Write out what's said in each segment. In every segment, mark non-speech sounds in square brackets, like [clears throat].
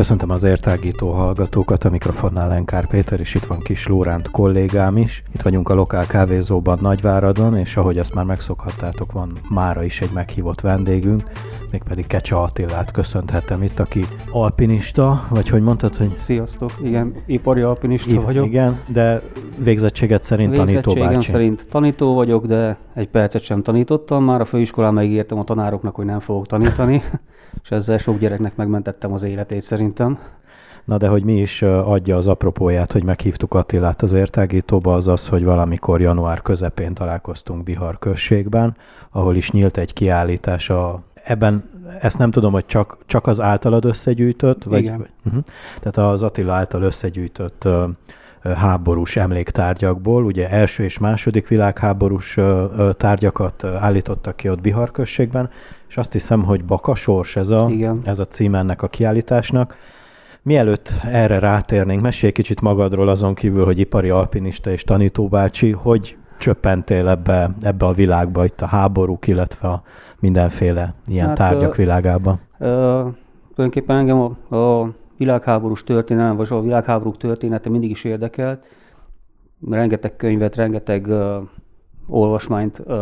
Köszöntöm az értágító hallgatókat, a mikrofonnál Lenkár Péter, és itt van Kis Lóránt kollégám is. Itt vagyunk a lokál kávézóban Nagyváradon, és ahogy azt már megszokhattátok, van mára is egy meghívott vendégünk, mégpedig Kecsa Attilát köszönhetem itt, aki alpinista, vagy hogy mondtad, hogy... Sziasztok, igen, ipari alpinista I- vagyok. Igen, de végzettséget szerint tanító bácsi. szerint tanító vagyok, de egy percet sem tanítottam. Már a főiskolán megígértem a tanároknak, hogy nem fogok tanítani. [laughs] és ezzel sok gyereknek megmentettem az életét szerintem. Na de hogy mi is adja az apropóját, hogy meghívtuk Attilát az értágítóba, az az, hogy valamikor január közepén találkoztunk Bihar községben, ahol is nyílt egy kiállítás a Ebben ezt nem tudom, hogy csak, csak az általad összegyűjtött, vagy, Igen. uh-huh. tehát az Attila által összegyűjtött uh, háborús emléktárgyakból. Ugye első és második világháborús tárgyakat állítottak ki ott Bihar községben, és azt hiszem, hogy Bakasors ez a, Igen. ez a cím ennek a kiállításnak. Mielőtt erre rátérnénk, mesélj kicsit magadról azon kívül, hogy ipari alpinista és tanítóbácsi, hogy csöppentél ebbe, ebbe a világba, itt a háborúk, illetve a mindenféle ilyen hát, tárgyak világába? Ö, tulajdonképpen engem a, a világháborús történelem, vagy a világháborúk története mindig is érdekelt. Rengeteg könyvet, rengeteg uh, olvasmányt uh,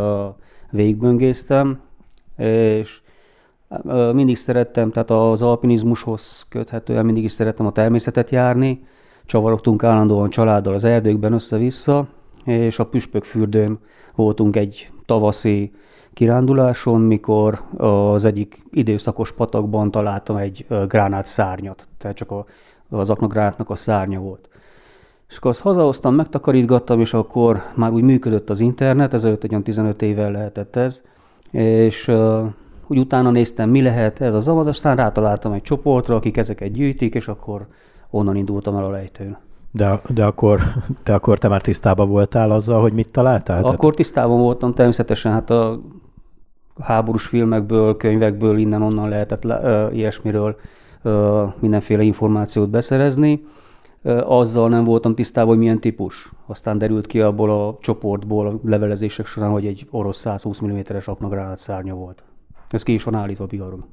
végigböngésztem, és mindig szerettem, tehát az alpinizmushoz köthetően mindig is szerettem a természetet járni. Csavarogtunk állandóan családdal az erdőkben össze-vissza, és a Püspökfürdőn voltunk egy tavaszi kiránduláson, mikor az egyik időszakos patakban találtam egy gránát szárnyat, tehát csak a, az aknagránátnak a szárnya volt. És akkor azt hazahoztam, megtakarítgattam, és akkor már úgy működött az internet, ezelőtt egy olyan 15 évvel lehetett ez, és úgy utána néztem, mi lehet ez az zavaz, aztán rátaláltam egy csoportra, akik ezeket gyűjtik, és akkor onnan indultam el a lejtőn. De, de, akkor, de akkor te már tisztában voltál azzal, hogy mit találtál? Akkor tisztában voltam, természetesen hát a háborús filmekből, könyvekből, innen-onnan lehetett le, ö, ilyesmiről ö, mindenféle információt beszerezni. Ö, azzal nem voltam tisztában, hogy milyen típus. Aztán derült ki abból a csoportból, a levelezések során, hogy egy orosz 120 mm-es aknagránát szárnya volt. Ez ki is van állítva Biharon.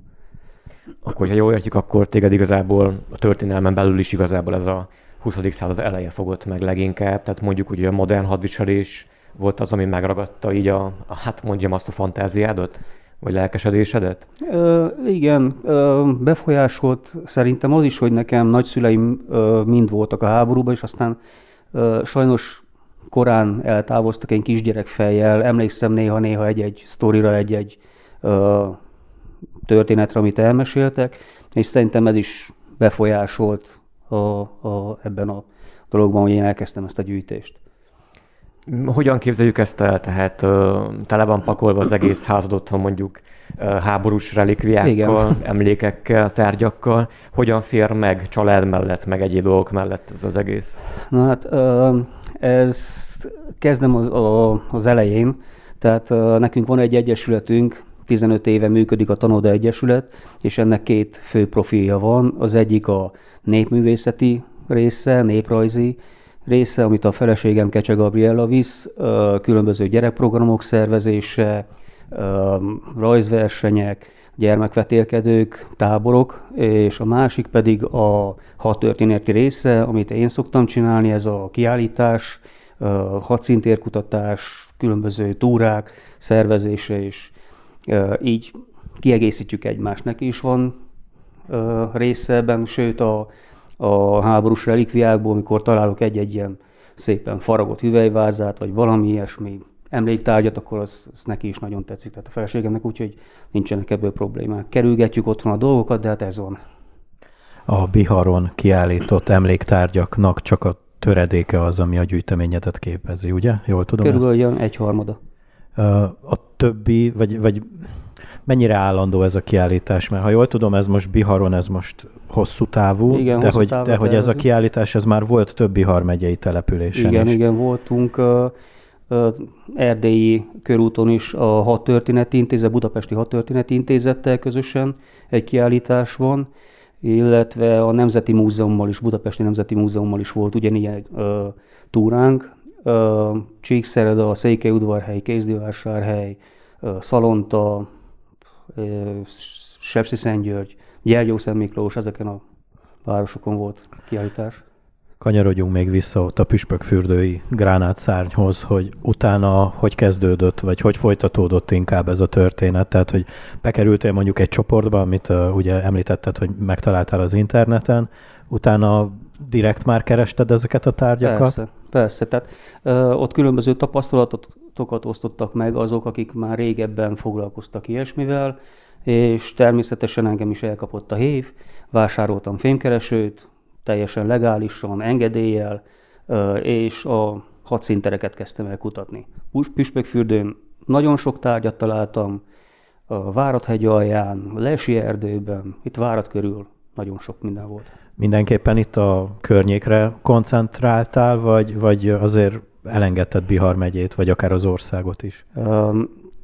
Akkor, ha jól értjük, akkor téged igazából a történelmen belül is igazából ez a 20. század eleje fogott meg leginkább, tehát mondjuk ugye a modern hadviselés volt az, ami megragadta így a, a hát mondjam azt a fantáziádat? Vagy lelkesedésedet? Ö, igen, ö, befolyásolt szerintem az is, hogy nekem nagyszüleim ö, mind voltak a háborúban, és aztán ö, sajnos korán eltávoztak egy kisgyerek fejjel. Emlékszem néha-néha egy-egy sztorira, egy-egy történetre, amit elmeséltek, és szerintem ez is befolyásolt a, a, ebben a dologban, hogy én elkezdtem ezt a gyűjtést. Hogyan képzeljük ezt el? Tehát tele van pakolva az egész házad otthon mondjuk háborús relikviákkal, Igen. emlékekkel, tárgyakkal. Hogyan fér meg család mellett, meg egyéb dolgok mellett ez az egész? Na hát ezt kezdem az, az elején. Tehát nekünk van egy egyesületünk, 15 éve működik a Tanoda Egyesület, és ennek két fő profilja van. Az egyik a népművészeti része, néprajzi, része, amit a feleségem Kecse Gabriella visz, különböző gyerekprogramok szervezése, rajzversenyek, gyermekvetélkedők, táborok, és a másik pedig a hadtörténeti része, amit én szoktam csinálni, ez a kiállítás, hadszintérkutatás, különböző túrák szervezése, és így kiegészítjük egymást. Neki is van része ebben, sőt a a háborús relikviákból, amikor találok egy-egy ilyen szépen faragott hüvelyvázát, vagy valami ilyesmi emléktárgyat, akkor az, az neki is nagyon tetszik, tehát a feleségemnek, úgyhogy nincsenek ebből problémák. Kerülgetjük otthon a dolgokat, de hát ez van. A Biharon kiállított emléktárgyaknak csak a töredéke az, ami a gyűjteményedet képezi, ugye? Jól tudom Körülbelül ezt? egy harmada. A többi, vagy, vagy mennyire állandó ez a kiállítás? Mert ha jól tudom, ez most Biharon, ez most hosszú távú, igen, de, hosszú hogy, de hogy ez a kiállítás, ez már volt több Bihar megyei településen Igen, is. igen, voltunk uh, uh, Erdélyi körúton is a Hadtörténeti Intézet, Budapesti Hadtörténeti Intézettel közösen egy kiállítás van, illetve a Nemzeti Múzeummal is, Budapesti Nemzeti Múzeummal is volt ugyanilyen ö, túránk. Csíkszereda, Székelyudvarhely, Kézdivásárhely, ö, Szalonta, Sepsiszentgyörgy, Gyergyószent Miklós, ezeken a városokon volt kiállítás. Kanyarodjunk még vissza ott a püspökfürdői gránátszárnyhoz, hogy utána hogy kezdődött, vagy hogy folytatódott inkább ez a történet, tehát hogy bekerültél mondjuk egy csoportba, amit uh, ugye említetted, hogy megtaláltál az interneten, utána direkt már kerested ezeket a tárgyakat? Persze, persze. Tehát ö, ott különböző tapasztalatokat osztottak meg azok, akik már régebben foglalkoztak ilyesmivel, és természetesen engem is elkapott a hív, vásároltam fémkeresőt, teljesen legálisan, engedéllyel, és a hadszintereket kezdtem el kutatni. Püspökfürdőn nagyon sok tárgyat találtam, a Váradhegy alján, Lesi erdőben, itt Várad körül nagyon sok minden volt. Mindenképpen itt a környékre koncentráltál, vagy, vagy azért elengedted Bihar megyét, vagy akár az országot is?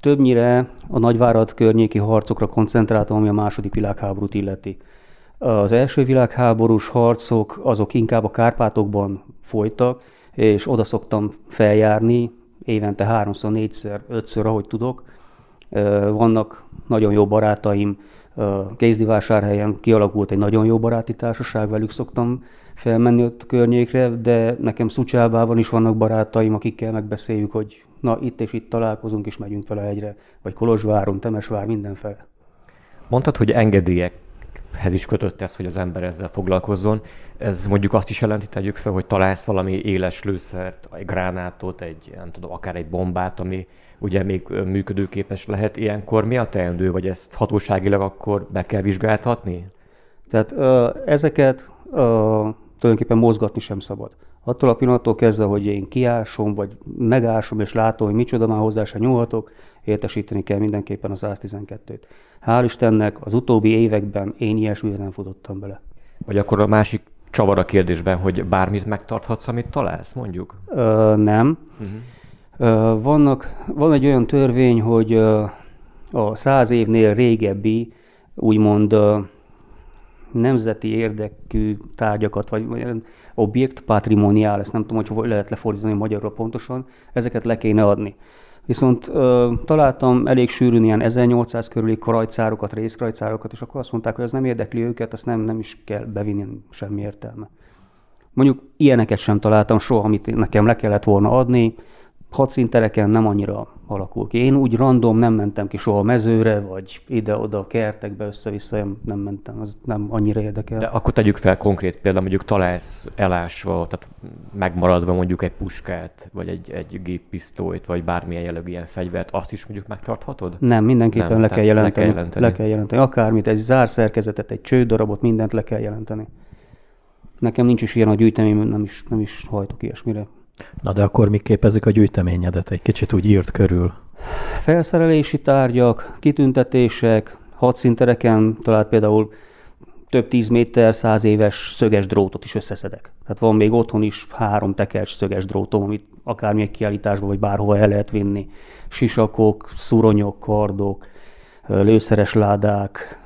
Többnyire a Nagyvárad környéki harcokra koncentráltam, ami a második világháborút illeti. Az első világháborús harcok azok inkább a Kárpátokban folytak, és oda szoktam feljárni, évente háromszor, négyszer, ötször, ahogy tudok. Vannak nagyon jó barátaim, Kézdivásárhelyen kialakult egy nagyon jó baráti társaság, velük szoktam felmenni ott környékre, de nekem Szucsábában is vannak barátaim, akikkel megbeszéljük, hogy na itt és itt találkozunk, és megyünk fel a hegyre, vagy Kolozsváron, Temesvár, mindenfele. Mondtad, hogy engedélyekhez is kötött ez, hogy az ember ezzel foglalkozzon. Ez mondjuk azt is jelenti, tegyük fel, hogy találsz valami éles lőszert, egy gránátot, egy, nem tudom, akár egy bombát, ami ugye még működőképes lehet. Ilyenkor mi a teendő, vagy ezt hatóságilag akkor be kell vizsgáltatni? Tehát ö, ezeket ö, tulajdonképpen mozgatni sem szabad. Attól a pillanattól kezdve, hogy én kiásom, vagy megásom, és látom, hogy micsoda már hozzá se nyúlhatok, értesíteni kell mindenképpen a 112-t. Hál' Istennek az utóbbi években én ilyesmire nem futottam bele. Vagy akkor a másik csavar a kérdésben, hogy bármit megtarthatsz, amit találsz, mondjuk? Ö, nem. Uh-huh. Ö, vannak, van egy olyan törvény, hogy ö, a száz évnél régebbi, úgymond nemzeti érdekű tárgyakat, vagy olyan objekt patrimoniál, ezt nem tudom, hogy lehet lefordítani magyarul pontosan, ezeket le kéne adni. Viszont ö, találtam elég sűrűn ilyen 1800 körüli krajcárokat, részkrajcárokat, és akkor azt mondták, hogy ez nem érdekli őket, azt nem, nem is kell bevinni, semmi értelme. Mondjuk ilyeneket sem találtam soha, amit nekem le kellett volna adni, hadszintereken nem annyira alakul ki. Én úgy random nem mentem ki soha mezőre, vagy ide-oda a kertekbe össze-vissza, nem mentem, az nem annyira érdekel. De akkor tegyük fel konkrét példa, mondjuk találsz elásva, tehát megmaradva mondjuk egy puskát, vagy egy, egy géppisztolyt, vagy bármilyen jellegű ilyen fegyvert, azt is mondjuk megtarthatod? Nem, mindenképpen nem, le, kell jelenteni, le kell jelenteni. Le kell jelenteni. Akármit, egy zárszerkezetet, egy csődarabot, mindent le kell jelenteni. Nekem nincs is ilyen a gyűjtemény, nem is, nem is hajtok ilyesmire. Na de akkor mi képezik a gyűjteményedet? Egy kicsit úgy írt körül. Felszerelési tárgyak, kitüntetések, hadszintereken talált például több tíz méter, száz éves szöges drótot is összeszedek. Tehát van még otthon is három tekercs szöges drótom, amit akármilyen kiállításba vagy bárhova el lehet vinni. Sisakok, szuronyok, kardok, lőszeres ládák,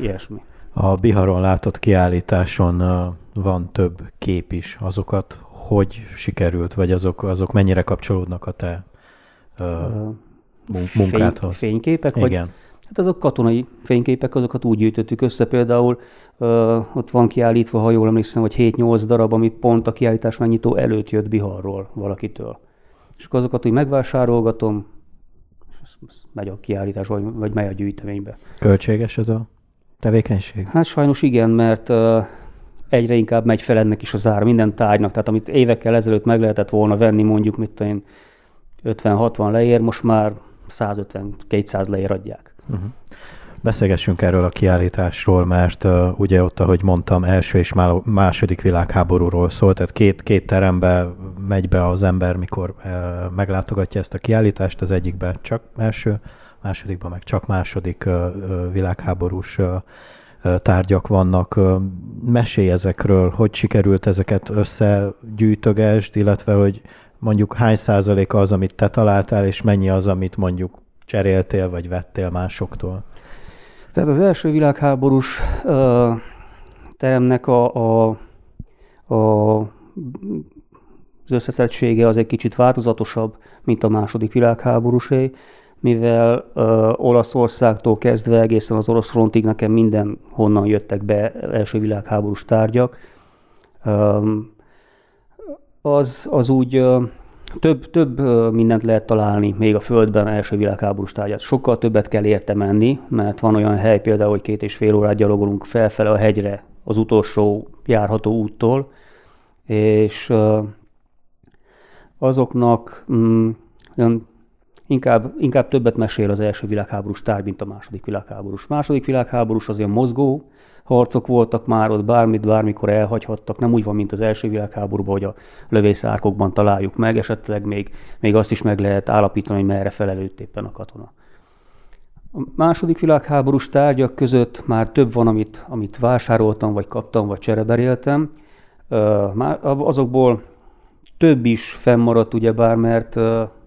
ilyesmi. A Biharon látott kiállításon van több kép is. Azokat hogy sikerült, vagy azok, azok mennyire kapcsolódnak a te uh, munkádhoz? Fény, fényképek? Igen. Vagy, hát azok katonai fényképek, azokat úgy gyűjtöttük össze például, uh, ott van kiállítva, ha jól emlékszem, hogy 7-8 darab, ami pont a kiállítás megnyitó előtt jött Biharról valakitől. És akkor azokat úgy megvásárolgatom, és megy a kiállítás, vagy, vagy megy a gyűjteménybe. Költséges ez a tevékenység? Hát sajnos igen, mert uh, egyre inkább megy fel ennek is az ára, minden tárgynak. Tehát amit évekkel ezelőtt meg lehetett volna venni, mondjuk mit én 50-60 leér, most már 150-200 leér adják. Uh-huh. Beszélgessünk erről a kiállításról, mert uh, ugye ott, ahogy mondtam, első és második világháborúról szólt, tehát két, két terembe megy be az ember, mikor uh, meglátogatja ezt a kiállítást, az egyikben csak első, másodikban meg csak második uh, világháborús tárgyak vannak. Mesélj ezekről, hogy sikerült ezeket összegyűjtögesd, illetve hogy mondjuk hány százaléka az, amit te találtál, és mennyi az, amit mondjuk cseréltél, vagy vettél másoktól? Tehát az első világháborús ö, teremnek a, a, a, az összeszettsége az egy kicsit változatosabb, mint a második világháborúsé, mivel ö, Olaszországtól kezdve egészen az orosz frontig nekem minden honnan jöttek be első világháborús tárgyak. Ö, az, az úgy ö, több, több mindent lehet találni még a Földben első világháborús tárgyat. Sokkal többet kell érte menni, mert van olyan hely például, hogy két és fél órát gyalogolunk felfele a hegyre az utolsó járható úttól, és azoknak mm, inkább, inkább többet mesél az első világháborús tárgy, mint a második világháborús. Második világháborús az olyan mozgó, harcok voltak már, ott bármit, bármikor elhagyhattak, nem úgy van, mint az első világháborúban, hogy a lövészárkokban találjuk meg, esetleg még, még azt is meg lehet állapítani, hogy merre felelőtt éppen a katona. A második világháborús tárgyak között már több van, amit, amit vásároltam, vagy kaptam, vagy csereberéltem. Azokból több is fennmaradt, ugyebár, mert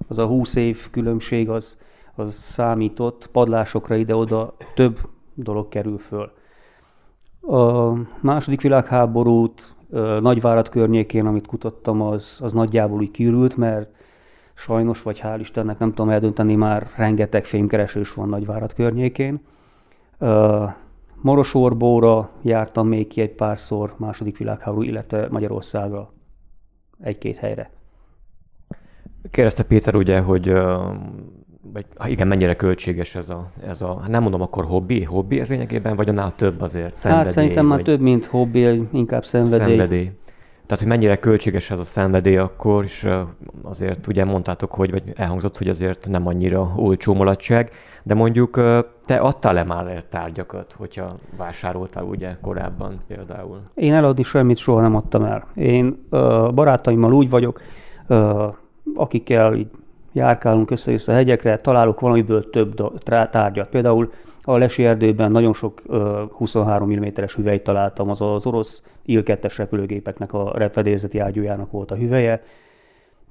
az a 20 év különbség az, az számított, padlásokra ide-oda több dolog kerül föl. A második világháborút Nagyvárad környékén, amit kutattam, az, az nagyjából úgy kiürült, mert sajnos, vagy hál' Istennek nem tudom eldönteni, már rengeteg fémkeresős van Nagyvárad környékén. Morosorbóra jártam még ki egy párszor második világháború, illetve Magyarországra egy-két helyre. Kérdezte Péter ugye, hogy vagy igen, mennyire költséges ez a, ez a, nem mondom akkor hobbi, hobbi ez lényegében, vagy annál több azért, hát szenvedély? Hát szerintem már több, mint hobbi, inkább szenvedély. Szenvedély. Tehát, hogy mennyire költséges ez a szenvedély akkor, és azért ugye mondtátok, hogy, vagy elhangzott, hogy azért nem annyira olcsó mulatság, de mondjuk te adtál-e már tárgyakat, hogyha vásároltál ugye korábban például? Én eladni semmit soha nem adtam el. Én barátaimmal úgy vagyok, akikkel így járkálunk össze-vissza a hegyekre, találok valamiből több tárgyat. Például a Lesi erdőben nagyon sok 23 mm-es hüvelyt találtam, az az orosz Il-2-es repülőgépeknek a repedészeti ágyújának volt a hüvelye.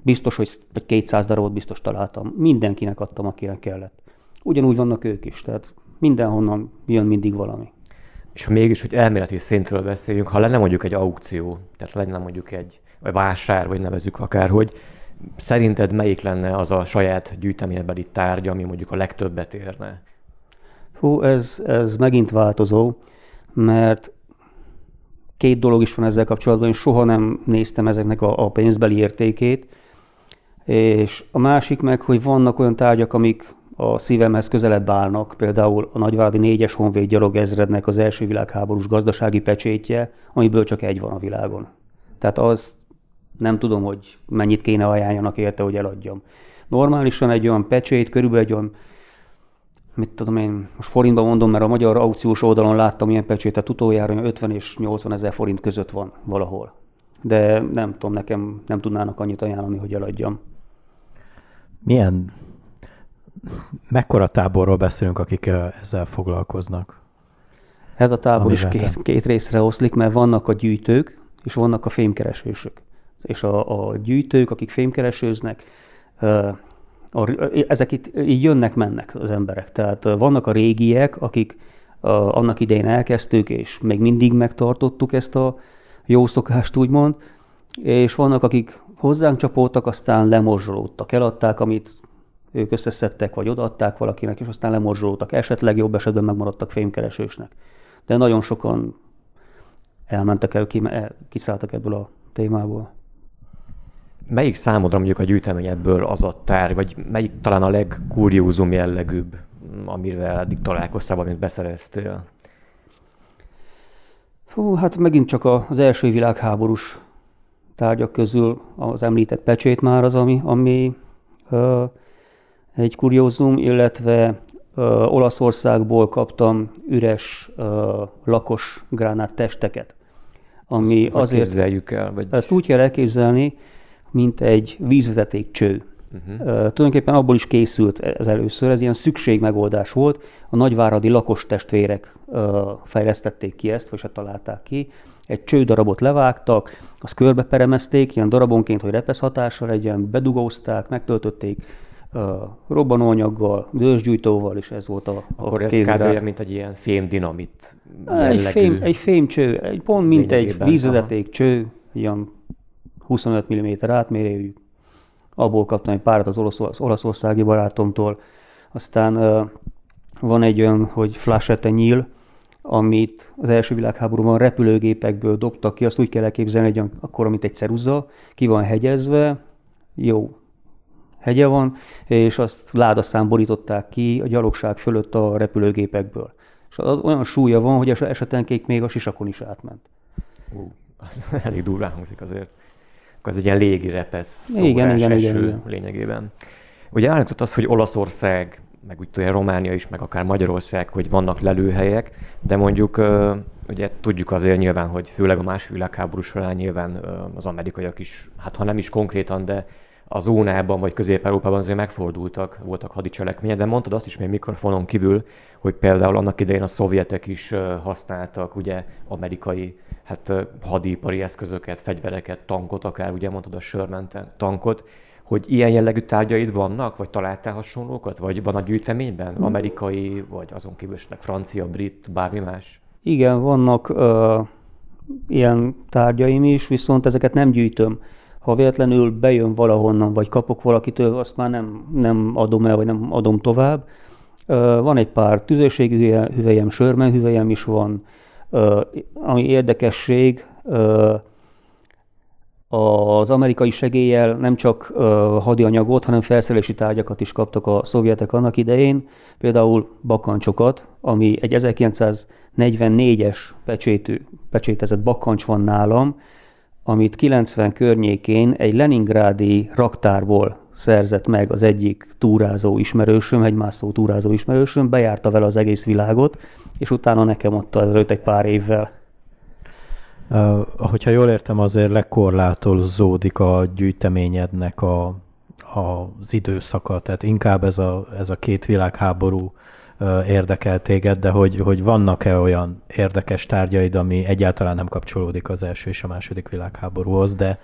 Biztos, hogy 200 darabot biztos találtam. Mindenkinek adtam, akinek kellett. Ugyanúgy vannak ők is, tehát mindenhonnan jön mindig valami. És ha mégis, hogy elméleti szintről beszéljünk, ha lenne mondjuk egy aukció, tehát lenne mondjuk egy vagy vásár, vagy nevezük akárhogy, Szerinted melyik lenne az a saját gyűjteménybeli tárgy, ami mondjuk a legtöbbet érne? Hú, ez, ez megint változó, mert két dolog is van ezzel kapcsolatban, én soha nem néztem ezeknek a, a pénzbeli értékét, és a másik meg, hogy vannak olyan tárgyak, amik a szívemhez közelebb állnak, például a Nagyváradi 4-es honvéd gyalogezrednek az első világháborús gazdasági pecsétje, amiből csak egy van a világon. Tehát az nem tudom, hogy mennyit kéne ajánljanak érte, hogy eladjam. Normálisan egy olyan pecsét, körülbelül egy olyan, mit tudom én, most forintban mondom, mert a magyar aukciós oldalon láttam ilyen pecsétet utoljára, 50 és 80 ezer forint között van valahol. De nem tudom, nekem nem tudnának annyit ajánlani, hogy eladjam. Milyen, mekkora táborról beszélünk, akik ezzel foglalkoznak? Ez a tábor is két, két részre oszlik, mert vannak a gyűjtők, és vannak a fémkeresősök és a, a gyűjtők, akik fémkeresőznek, a, ezek itt így jönnek-mennek az emberek. Tehát vannak a régiek, akik a, annak idején elkezdtük, és még mindig megtartottuk ezt a jó szokást, úgymond, és vannak, akik hozzánk csapódtak, aztán lemorzsolódtak, eladták, amit ők összeszedtek, vagy odaadták valakinek, és aztán lemorzsolódtak. Esetleg jobb esetben megmaradtak fémkeresősnek. De nagyon sokan elmentek el, kiszálltak ebből a témából. Melyik számodra mondjuk a gyűjtemény ebből az a tárgy, vagy melyik talán a legkuriózum jellegűbb, amivel eddig találkoztál, amit beszereztél? Fú, hát megint csak az első világháborús tárgyak közül az említett pecsét már az, ami, ami ö, egy kuriózum, illetve ö, Olaszországból kaptam üres ö, lakos gránát testeket. Ami Azt azért, képzeljük el? Vagy... Ezt úgy kell elképzelni, mint egy vízvezeték cső. Uh-huh. Uh, tulajdonképpen abból is készült ez először, ez ilyen szükségmegoldás volt. A nagyváradi lakos testvérek fejlesztették ki ezt, vagy se találták ki. Egy csődarabot levágtak, azt körbeperemezték, ilyen darabonként, hogy repesz hatással legyen, bedugózták, megtöltötték robbanóanyaggal, dősgyújtóval, és ez volt a, a Akkor ez kb. mint egy ilyen fém dinamit egy, fém, egy fémcső, egy pont mint egy vízvezeték cső, ilyen 25 mm átmérőjű. Abból kaptam egy párat az, olasz, az olaszországi barátomtól. Aztán van egy olyan, hogy flashette nyíl, amit az első világháborúban repülőgépekből dobtak ki, azt úgy kell elképzelni, hogy akkor, mint egy ceruza, ki van hegyezve, jó hegye van, és azt ládaszán borították ki a gyalogság fölött a repülőgépekből. És az olyan súlya van, hogy esetenkék még a sisakon is átment. Ú, az [laughs] elég durván hangzik azért. Akkor ez egy ilyen légi repesz igen, igen, igen, igen. lényegében. Ugye elhangzott az, hogy Olaszország meg úgy tudja Románia is, meg akár Magyarország, hogy vannak lelőhelyek, de mondjuk ugye tudjuk azért nyilván, hogy főleg a második világháború során nyilván az amerikaiak is, hát ha nem is konkrétan, de a zónában vagy Közép-Európában azért megfordultak, voltak hadicselekmények, de mondtad azt is még mikrofonon kívül, hogy például annak idején a szovjetek is használtak ugye amerikai hát, hadipari eszközöket, fegyvereket, tankot, akár ugye mondtad a Sherman tankot, hogy ilyen jellegű tárgyaid vannak, vagy találtál hasonlókat, vagy van a gyűjteményben, amerikai, vagy azon kívül esetleg francia, brit, bármi más? Igen, vannak ö, ilyen tárgyaim is, viszont ezeket nem gyűjtöm. Ha véletlenül bejön valahonnan, vagy kapok valakitől, azt már nem, nem adom el, vagy nem adom tovább. Van egy pár tüzérségi hüvelyem, sörmen hüvelyem is van, ami érdekesség, az amerikai segéllyel nem csak hadianyagot, hanem felszerelési tárgyakat is kaptak a szovjetek annak idején, például bakancsokat, ami egy 1944-es pecsétű, pecsétezett bakancs van nálam, amit 90 környékén egy Leningrádi raktárból szerzett meg az egyik túrázó ismerősöm, egy mászó túrázó ismerősöm, bejárta vele az egész világot, és utána nekem adta ezelőtt egy pár évvel. Uh, hogyha jól értem, azért lekorlátozódik a gyűjteményednek a, a, az időszaka, tehát inkább ez a, ez a két világháború érdekel téged, de hogy, hogy vannak-e olyan érdekes tárgyaid, ami egyáltalán nem kapcsolódik az első és a második világháborúhoz, de,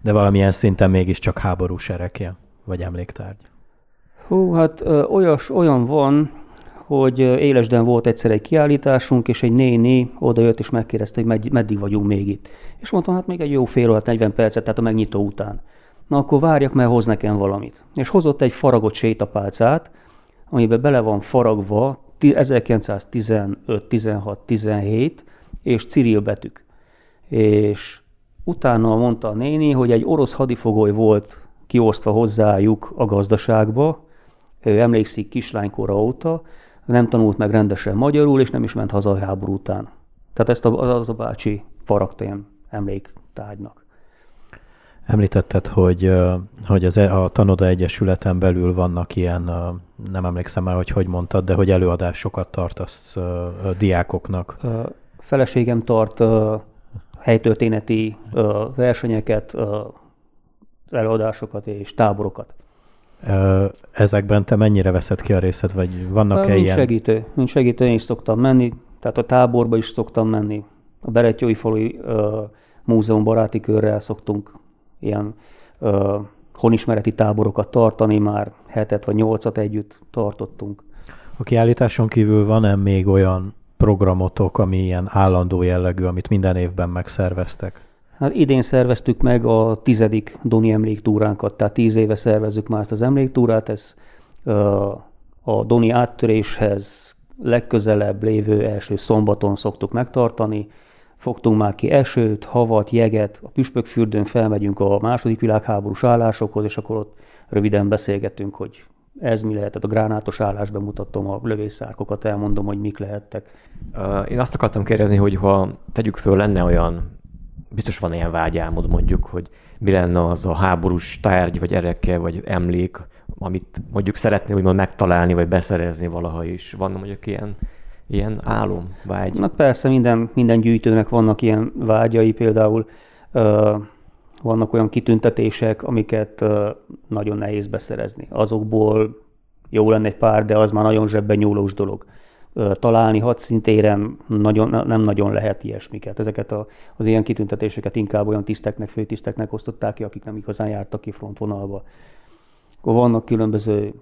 de valamilyen szinten mégiscsak háborús erekje, vagy emléktárgy? Hú, hát ö, olyas, olyan van, hogy Élesden volt egyszer egy kiállításunk, és egy néni odajött és megkérdezte, hogy meddig vagyunk még itt. És mondtam, hát még egy jó fél órát, 40 percet, tehát a megnyitó után. Na akkor várjak, mert hoz nekem valamit. És hozott egy faragott sétapálcát, amiben bele van faragva 1915, 16, 17 és Cyril betűk. És utána mondta a néni, hogy egy orosz hadifogoly volt kiosztva hozzájuk a gazdaságba, ő emlékszik kislánykora óta, nem tanult meg rendesen magyarul, és nem is ment haza a háború után. Tehát ezt a, az a bácsi faragta ilyen emléktárgynak. Említetted, hogy, hogy az, e, a Tanoda Egyesületen belül vannak ilyen, nem emlékszem már, hogy hogy mondtad, de hogy előadásokat tartasz a diákoknak. Feleségem tart helytörténeti versenyeket, előadásokat és táborokat. Ezekben te mennyire veszed ki a részed, vagy vannak-e mint ilyen? segítő. Mint segítő én is szoktam menni, tehát a táborba is szoktam menni. A Berettyói Falui Múzeum baráti körrel szoktunk ilyen uh, honismereti táborokat tartani, már hetet vagy nyolcat együtt tartottunk. A kiállításon kívül van-e még olyan programotok, ami ilyen állandó jellegű, amit minden évben megszerveztek? Hát idén szerveztük meg a tizedik Doni emléktúránkat, tehát tíz éve szervezzük már ezt az emléktúrát, ez a Doni áttöréshez legközelebb lévő első szombaton szoktuk megtartani. Fogtunk már ki esőt, havat, jeget, a Püspökfürdőn felmegyünk a második világháborús állásokhoz, és akkor ott röviden beszélgetünk, hogy ez mi lehetett. A gránátos állásban mutatom a lövészárkokat, elmondom, hogy mik lehettek. Én azt akartam kérdezni, hogy ha tegyük föl, lenne olyan biztos van ilyen vágyálmod mondjuk, hogy mi lenne az a háborús tárgy, vagy ereke, vagy emlék, amit mondjuk szeretné úgymond megtalálni, vagy beszerezni valaha is. Van mondjuk ilyen, ilyen álom, vágy? Na persze, minden, minden gyűjtőnek vannak ilyen vágyai, például ö, vannak olyan kitüntetések, amiket ö, nagyon nehéz beszerezni. Azokból jó lenne egy pár, de az már nagyon zsebben nyúlós dolog találni hadszintéren nagyon, nem nagyon lehet ilyesmiket. Ezeket a, az ilyen kitüntetéseket inkább olyan tiszteknek, főtiszteknek osztották ki, akik nem igazán jártak ki frontvonalba. Akkor vannak különböző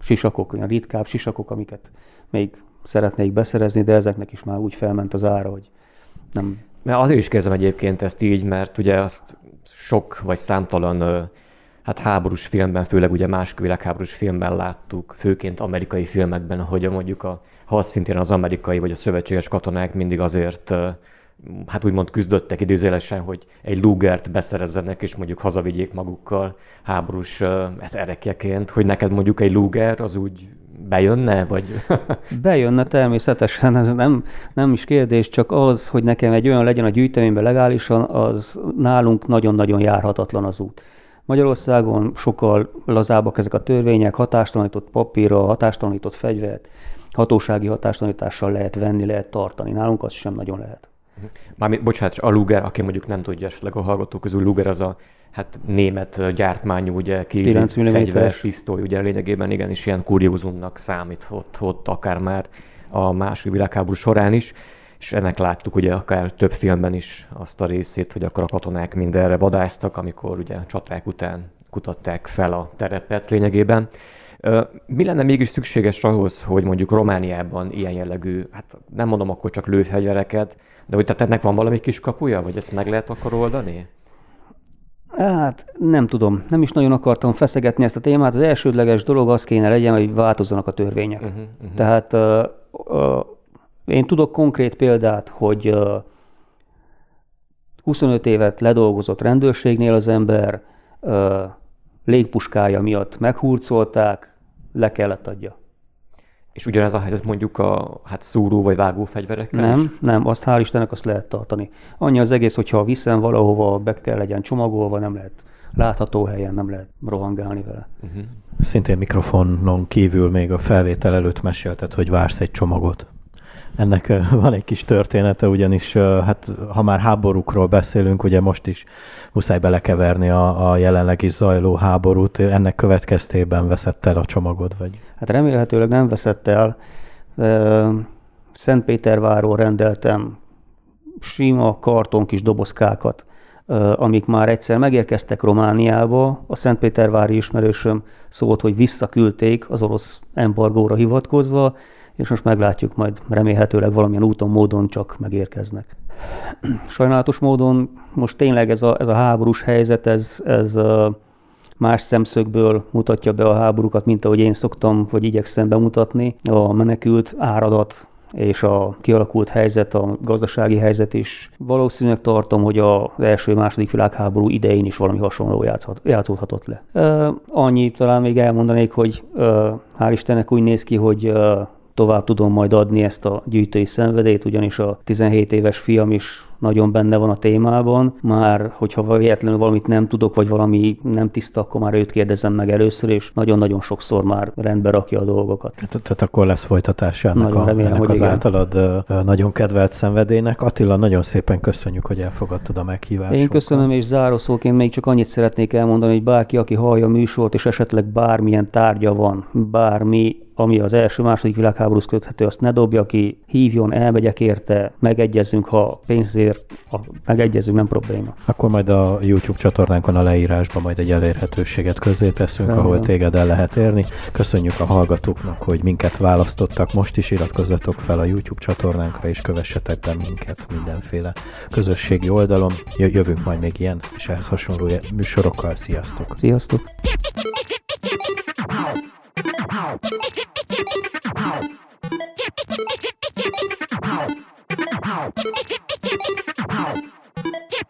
sisakok, olyan ritkább sisakok, amiket még szeretnék beszerezni, de ezeknek is már úgy felment az ára, hogy nem... Mert azért is kérdezem egyébként ezt így, mert ugye azt sok vagy számtalan hát háborús filmben, főleg ugye második világháborús filmben láttuk, főként amerikai filmekben, hogy mondjuk a hadszintén az amerikai vagy a szövetséges katonák mindig azért hát úgymond küzdöttek időzélesen, hogy egy Lugert beszerezzenek, és mondjuk hazavigyék magukkal háborús hát erekjeként, hogy neked mondjuk egy Luger az úgy bejönne, vagy? Bejönne természetesen, ez nem, nem is kérdés, csak az, hogy nekem egy olyan legyen a gyűjteményben legálisan, az nálunk nagyon-nagyon járhatatlan az út. Magyarországon sokkal lazábbak ezek a törvények, hatástalanított papírra, hatástalanított fegyvert, hatósági hatástalanítással lehet venni, lehet tartani. Nálunk az sem nagyon lehet. Mármint, bocsánat, a Luger, aki mondjuk nem tudja esetleg a hallgatók közül, Luger az a hát német gyártmányú, ugye, kézi fegyver, pisztoly, ugye lényegében igenis ilyen kuriózumnak számíthat ott akár már a második világháború során is, és ennek láttuk ugye akár több filmben is azt a részét, hogy akkor a katonák mindenre vadáztak, amikor ugye a csaták után kutatták fel a terepet lényegében. Mi lenne mégis szükséges ahhoz, hogy mondjuk Romániában ilyen jellegű, hát nem mondom akkor csak lőfegyvereket, de hogy tehát ennek van valami kis kapuja, vagy ezt meg lehet akkor oldani? Hát nem tudom, nem is nagyon akartam feszegetni ezt a témát. Az elsődleges dolog az kéne legyen, hogy változzanak a törvények. Uh-huh, uh-huh. Tehát uh, uh, én tudok konkrét példát, hogy uh, 25 évet ledolgozott rendőrségnél az ember, uh, légpuskája miatt meghurcolták, le kellett adja. És ugyanez a helyzet mondjuk a hát szúró vagy vágó fegyverekkel Nem, is? nem, azt hál' Istennek azt lehet tartani. Annyi az egész, hogyha viszem valahova, be kell legyen csomagolva, nem lehet látható helyen, nem lehet rohangálni vele. Uh-huh. Szintén mikrofonon kívül még a felvétel előtt mesélted, hogy vársz egy csomagot. Ennek [laughs] van egy kis története, ugyanis hát ha már háborúkról beszélünk, ugye most is muszáj belekeverni a, a jelenleg is zajló háborút. Ennek következtében veszett el a csomagod? Vagy? Hát remélhetőleg nem veszett el. Szentpéterváról rendeltem sima karton kis dobozkákat, amik már egyszer megérkeztek Romániába. A Szentpétervári ismerősöm szólt, hogy visszaküldték az orosz embargóra hivatkozva, és most meglátjuk, majd remélhetőleg valamilyen úton, módon csak megérkeznek. [clears throat] Sajnálatos módon most tényleg ez a, ez a háborús helyzet, ez, ez más szemszögből mutatja be a háborúkat, mint ahogy én szoktam, vagy igyekszem bemutatni. A menekült áradat és a kialakult helyzet, a gazdasági helyzet is. Valószínűleg tartom, hogy az első-második világháború idején is valami hasonló játszhat, játszódhatott le. annyi talán még elmondanék, hogy hál' Istennek úgy néz ki, hogy tovább tudom majd adni ezt a gyűjtői szenvedélyt, ugyanis a 17 éves fiam is nagyon benne van a témában. Már, hogyha véletlenül valamit nem tudok, vagy valami nem tiszta, akkor már őt kérdezem meg először, és nagyon-nagyon sokszor már rendbe rakja a dolgokat. Tehát, tehát akkor lesz folytatása ennek, nagyon a, remélem, ennek az igen. általad nagyon kedvelt szenvedélynek. Attila, nagyon szépen köszönjük, hogy elfogadtad a meghívást. Én köszönöm, és zárószóként még csak annyit szeretnék elmondani, hogy bárki, aki hallja a műsort, és esetleg bármilyen tárgya van, bármi ami az első-második világháborús köthető, azt ne dobja ki, hívjon, elmegyek érte, megegyezünk, ha pénzért, ha megegyezünk, nem probléma. Akkor majd a YouTube csatornánkon a leírásban majd egy elérhetőséget közé teszünk, Rendben. ahol téged el lehet érni. Köszönjük a hallgatóknak, hogy minket választottak. Most is iratkozzatok fel a YouTube csatornánkra, és kövessetek be minket mindenféle közösségi oldalon. Jövünk majd még ilyen és ehhez hasonló műsorokkal. Sziasztok! Sziasztok! Ow. キャピキャピキャピ。